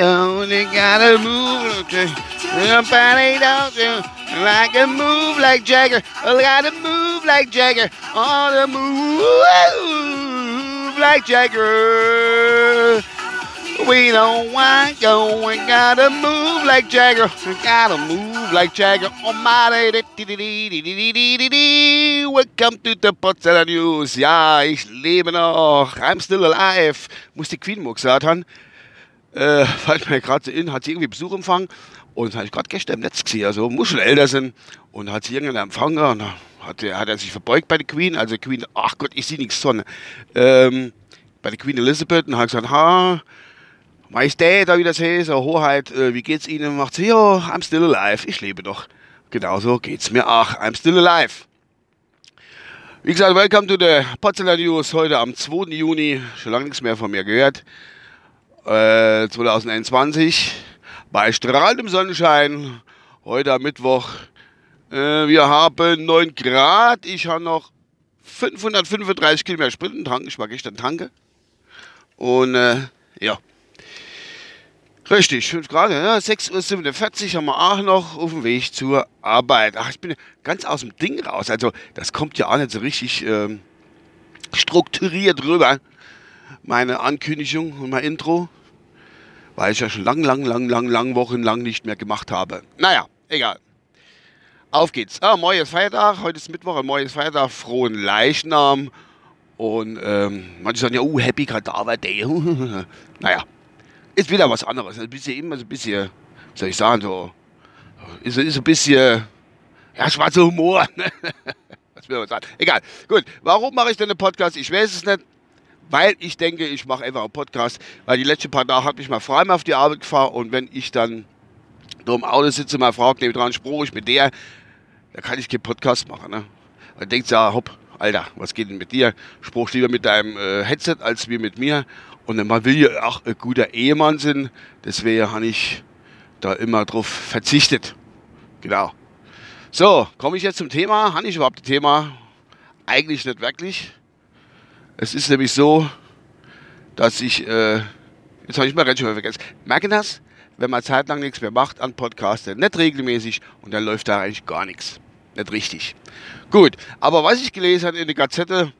Only gotta move, nobody don't do like a move like Jagger. I gotta move like Jagger. On the move like Jagger. We don't want go, we gotta move like Jagger. We gotta move like Jagger. Oh my Welcome to the Potsdamer News. Ja, ich lebe noch. I'm still alive. Muss die Queen gesagt haben. Äh, fällt mir gerade so in, hat sie irgendwie Besuch empfangen. Und habe ich gerade gestern im Netz gesehen, also muss schon älter sein. Und hat sie irgendeinen Empfänger und hat, hat er sich verbeugt bei der Queen. Also Queen, ach Gott, ich sehe nichts Sonne. Ähm, bei der Queen Elizabeth und hat gesagt, ha, Majestät, da wie das heißt, Hoheit, äh, wie geht's Ihnen? Macht sie, ja, I'm still alive, ich lebe doch. Genauso geht's mir auch, I'm still alive. Wie gesagt, welcome to the Potsdamer News heute am 2. Juni. Schon lange nichts mehr von mir gehört. Äh, 2021 bei strahlendem Sonnenschein. Heute am Mittwoch. Äh, wir haben 9 Grad. Ich habe noch 535 Kilometer Sprinten tanken. Ich war gestern tanke. Und äh, ja. Richtig, 5 Grad, ja, 6.47 Uhr haben wir auch noch auf dem Weg zur Arbeit. Ach, ich bin ganz aus dem Ding raus. Also, das kommt ja auch nicht so richtig ähm, strukturiert rüber. Meine Ankündigung und mein Intro, weil ich ja schon lang, lang, lang, lang, lang, wochenlang nicht mehr gemacht habe. Naja, egal. Auf geht's. Ah, morgen ist Feiertag, heute ist Mittwoch, morgen ist Feiertag, frohen Leichnam. Und ähm, manche sagen ja, oh, Happy Kadaver Day. naja, ist wieder was anderes. Ein bisschen immer so ein bisschen, soll ich sagen, so, ist, ist ein bisschen, ja, schwarzer Humor. was will man sagen? Egal. Gut, warum mache ich denn einen Podcast? Ich weiß es nicht. Weil ich denke, ich mache einfach einen Podcast, weil die letzten paar Tage hat mich mal Frau auf die Arbeit gefahren und wenn ich dann da im Auto sitze, meine Frau neben dran, spruch ich mit der, da kann ich keinen Podcast machen. Ne? Dann denkt sie, ja, hopp, Alter, was geht denn mit dir? Spruch lieber mit deinem äh, Headset als wie mit mir. Und man will ja auch ein guter Ehemann sein, deswegen habe ich da immer drauf verzichtet. Genau. So, komme ich jetzt zum Thema. Habe ich überhaupt ein Thema? Eigentlich nicht wirklich. Es ist nämlich so, dass ich, äh, jetzt habe ich mal ganz schön vergessen. Merken das? Wenn man zeitlang nichts mehr macht an Podcasten, nicht regelmäßig und dann läuft da eigentlich gar nichts. Nicht richtig. Gut, aber was ich gelesen habe in der Gazette,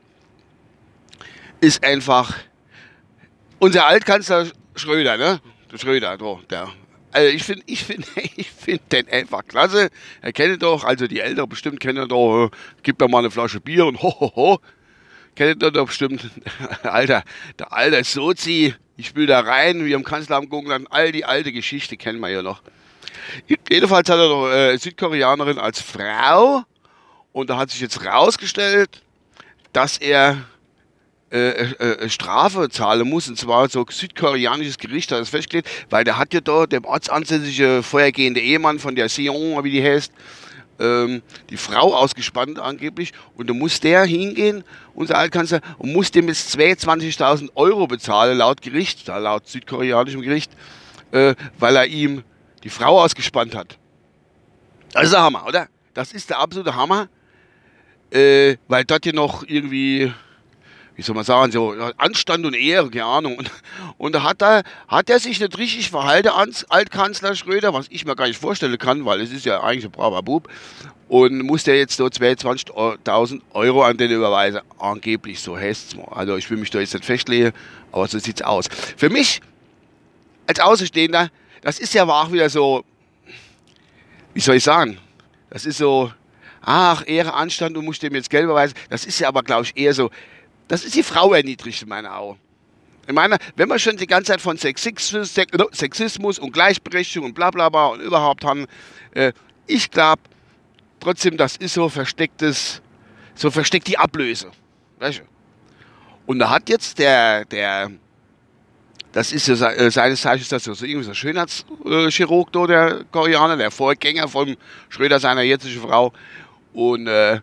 ist einfach unser Altkanzler Schröder, ne? Der Schröder, so, der. Also ich finde, ich finde, ich finde den einfach klasse. Er kennt doch, also die Älteren bestimmt kennen doch, äh, gibt mir mal eine Flasche Bier und ho, ho, ho. Kennt ihr doch bestimmt. Alter, der alte Sozi, ich will da rein, wie im Kanzleramt dann all die alte Geschichte kennen wir ja noch. Jedenfalls hat er doch äh, Südkoreanerin als Frau und da hat sich jetzt rausgestellt, dass er äh, äh, Strafe zahlen muss, und zwar so südkoreanisches Gericht hat das festgelegt, weil der hat ja da dem ortsansässige vorhergehende Ehemann von der Sion, wie die heißt, ähm, die Frau ausgespannt angeblich und da muss der hingehen, unser Altkanzler, und muss dem jetzt 22.000 Euro bezahlen, laut Gericht, laut südkoreanischem Gericht, äh, weil er ihm die Frau ausgespannt hat. Das ist der Hammer, oder? Das ist der absolute Hammer, äh, weil dort hier noch irgendwie wie soll man sagen, so Anstand und Ehre, keine Ahnung. Und, und da hat er, hat er sich nicht richtig verhalten, Altkanzler Schröder, was ich mir gar nicht vorstellen kann, weil es ist ja eigentlich ein braver Bub. Und muss der jetzt so 22.000 Euro an den überweisen. Angeblich, so heißt es Also ich will mich da jetzt nicht festlegen, aber so sieht es aus. Für mich, als Außenstehender, das ist ja auch wieder so, wie soll ich sagen, das ist so, ach, Ehre, Anstand und muss dem jetzt Geld überweisen. Das ist ja aber, glaube ich, eher so, das ist die Frau erniedrigt in meinen Augen. Ich meine, wenn wir schon die ganze Zeit von Sexismus, Sexismus und Gleichberechtigung und bla bla bla und überhaupt haben, äh, ich glaube trotzdem, das ist so verstecktes, so versteckt die Ablöse. Weißt du? Und da hat jetzt der, der, das ist ja äh, seines Zeichens das so irgendwie so Schönheitschirurg, der Koreaner, der Vorgänger von Schröder, seiner jetzigen Frau. Und äh,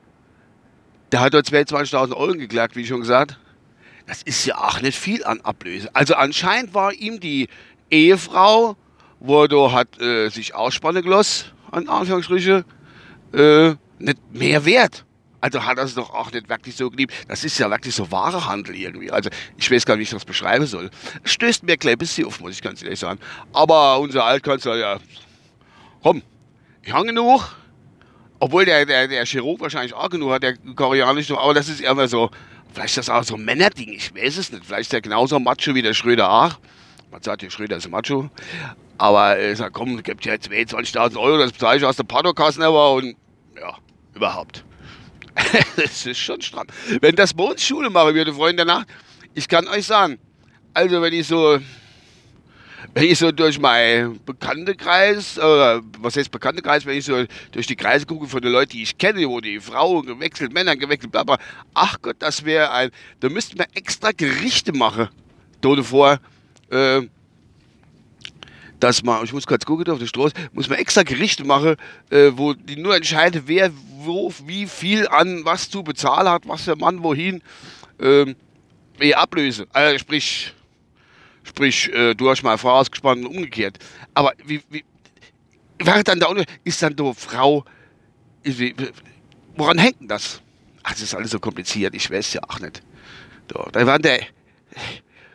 der hat dort 22.000 Euro geklagt, wie schon gesagt. Das ist ja auch nicht viel an Ablöse. Also anscheinend war ihm die Ehefrau, wo da hat äh, sich ausspannen gelassen, an Anführungsstriche, äh, nicht mehr wert Also hat er es doch auch nicht wirklich so geliebt. Das ist ja wirklich so wahre Handel irgendwie. Also ich weiß gar nicht, wie ich das beschreiben soll. Stößt mir gleich ein bisschen auf, muss ich ganz ehrlich sagen. Aber unser Altkanzler, ja, komm, ich habe genug. Obwohl der, der, der Chirurg wahrscheinlich auch genug hat, der koreanische, aber das ist immer so, vielleicht ist das auch so ein Männerding, ich weiß es nicht. Vielleicht ist der genauso macho wie der Schröder auch. Man sagt ja, Schröder ist Macho. Aber er sagt, komm, gibt ja 22.000 Euro, das bezahle ich aus der Padokasse aber und ja, überhaupt. das ist schon stramm. Wenn das bei uns Schule machen würde, Freunde, danach, ich kann euch sagen, also wenn ich so wenn ich so durch meinen Bekanntenkreis, oder was heißt Bekanntenkreis, wenn ich so durch die Kreise gucke von den Leuten, die ich kenne, wo die Frauen gewechselt, Männer gewechselt, bla bla, ach Gott, das wäre ein, da müssten wir extra Gerichte machen, dort vor, äh, dass man, ich muss kurz gucken auf der Straße, muss man extra Gerichte machen, äh, wo die nur entscheiden, wer wo, wie viel an was zu bezahlen hat, was der Mann wohin, äh, wie Ablöse, also sprich, Sprich, äh, du hast mal Frau ausgespannt und umgekehrt. Aber wie, wie wäre dann da ist dann die Frau, woran hängt denn das? Ach, das ist alles so kompliziert, ich weiß ja auch nicht. Da, da waren der,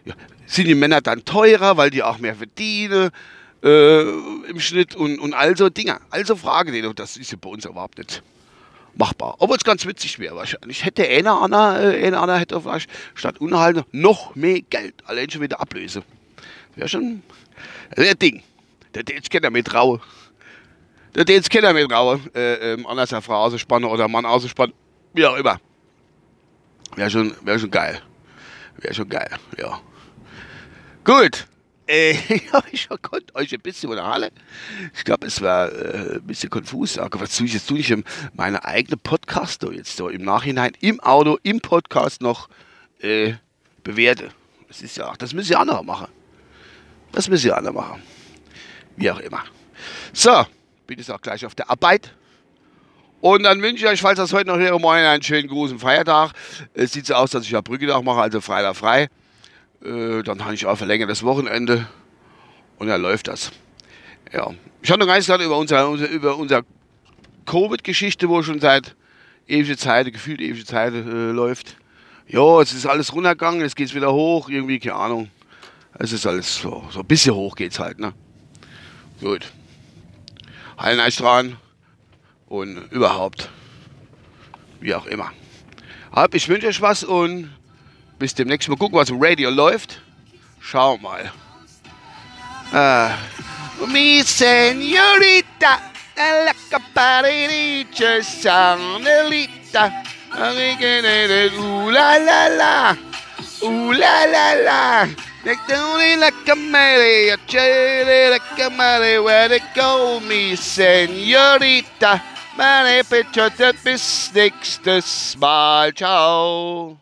ja, sind die Männer dann teurer, weil die auch mehr verdienen äh, im Schnitt und, und all so Dinge. Also Fragen, das ist ja bei uns überhaupt nicht machbar. Obwohl es ganz witzig wäre wahrscheinlich. Hätte einer, einer, äh, einer, einer hätte vielleicht statt Unhalten noch mehr Geld. Allein schon wieder Ablöse. Wäre schon ein Ding. Der jetzt kennt er mit Raue. Der jetzt kennt er mit Raue. Äh, ähm, anders eine Frau ausspannen oder Mann ausspannen. Wie auch immer. Wäre schon, wär schon geil. Wäre schon geil, ja. Gut. Äh, ich konnte euch ein bisschen unterhalten. Ich glaube, es war äh, ein bisschen konfus. Aber was tue ich jetzt? Tue ich meine eigene Podcast jetzt so im Nachhinein im Auto, im Podcast noch äh, bewerte. Das ist ja, das müssen ja andere machen. Das müssen ja andere machen. Wie auch immer. So, bin jetzt auch gleich auf der Arbeit. Und dann wünsche ich euch, falls das heute noch wäre, morgen einen schönen großen Feiertag. Es sieht so aus, dass ich ja Brückentag mache, also Freitag frei. Äh, dann habe ich auch verlängertes Wochenende und dann läuft das. Ja. Ich habe noch gar nicht gesagt über unser, unser, über unser Covid-Geschichte, wo schon seit ewige Zeit, gefühlt ewige Zeit äh, läuft. Ja, es ist alles runtergegangen, jetzt geht es wieder hoch, irgendwie, keine Ahnung. Es ist alles so, so ein bisschen hoch geht's halt, ne? Gut. Dran und überhaupt, wie auch immer. Ich wünsche euch was und bis demnächst mal gucken, was im Radio läuft. Schau mal. Uh, mi señorita, la caparilla sanelita. Ooh la la la, ooh la la la. Down like a Mary, a like a where it go, mi señorita. Meine Picture, the bis nächstes Mal. Ciao.